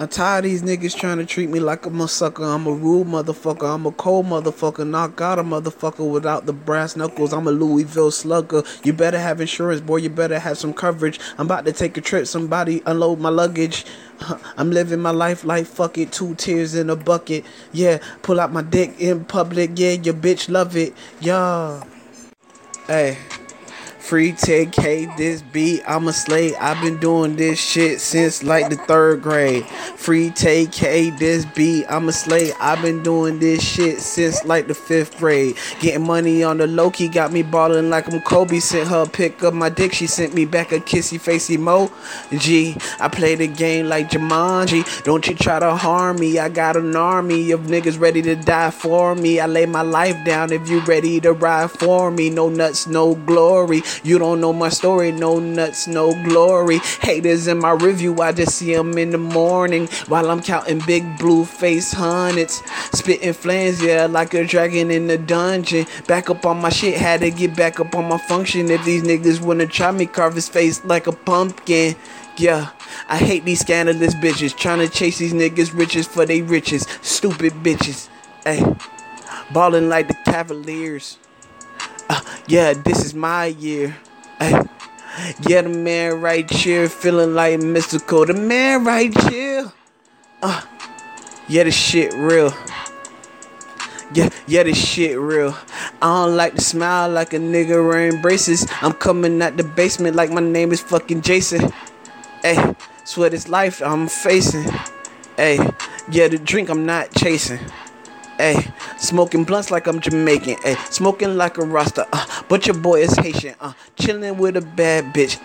I'm tired of these niggas trying to treat me like I'm a sucker. I'm a rude motherfucker. I'm a cold motherfucker. Knock out a motherfucker without the brass knuckles. I'm a Louisville slugger. You better have insurance, boy. You better have some coverage. I'm about to take a trip. Somebody unload my luggage. I'm living my life like fuck it. Two tears in a bucket. Yeah, pull out my dick in public. Yeah, your bitch love it. Yeah. Hey. Free Tay-K this beat, I'm a slave. I've been doing this shit since like the third grade. Free Tay-K this beat, I'm a slave. I've been doing this shit since like the fifth grade. Getting money on the low key got me balling like I'm Kobe. Sent her pick up my dick, she sent me back a kissy facey mo. G, I play the game like Jumanji. Don't you try to harm me. I got an army of niggas ready to die for me. I lay my life down if you ready to ride for me. No nuts, no glory. You don't know my story, no nuts, no glory. Haters in my review, I just see them in the morning while I'm counting big blue face hundreds. Spitting flames, yeah, like a dragon in the dungeon. Back up on my shit, had to get back up on my function. If these niggas wanna try me, carve his face like a pumpkin. Yeah, I hate these scandalous bitches trying to chase these niggas riches for they riches. Stupid bitches. Hey, balling like the Cavaliers. Yeah, this is my year. Yeah, the man right here feeling like Mystikal. The man right here. Uh, yeah, the shit real. Yeah, yeah, this shit real. I don't like to smile like a nigga wearing braces. I'm coming out the basement like my name is fucking Jason. Hey, swear this life I'm facing. Hey, yeah, the drink I'm not chasing. Hey, smoking blunts like I'm Jamaican. Hey, smoking like a Rasta. Uh, but your boy is Haitian. Uh, chilling with a bad bitch. At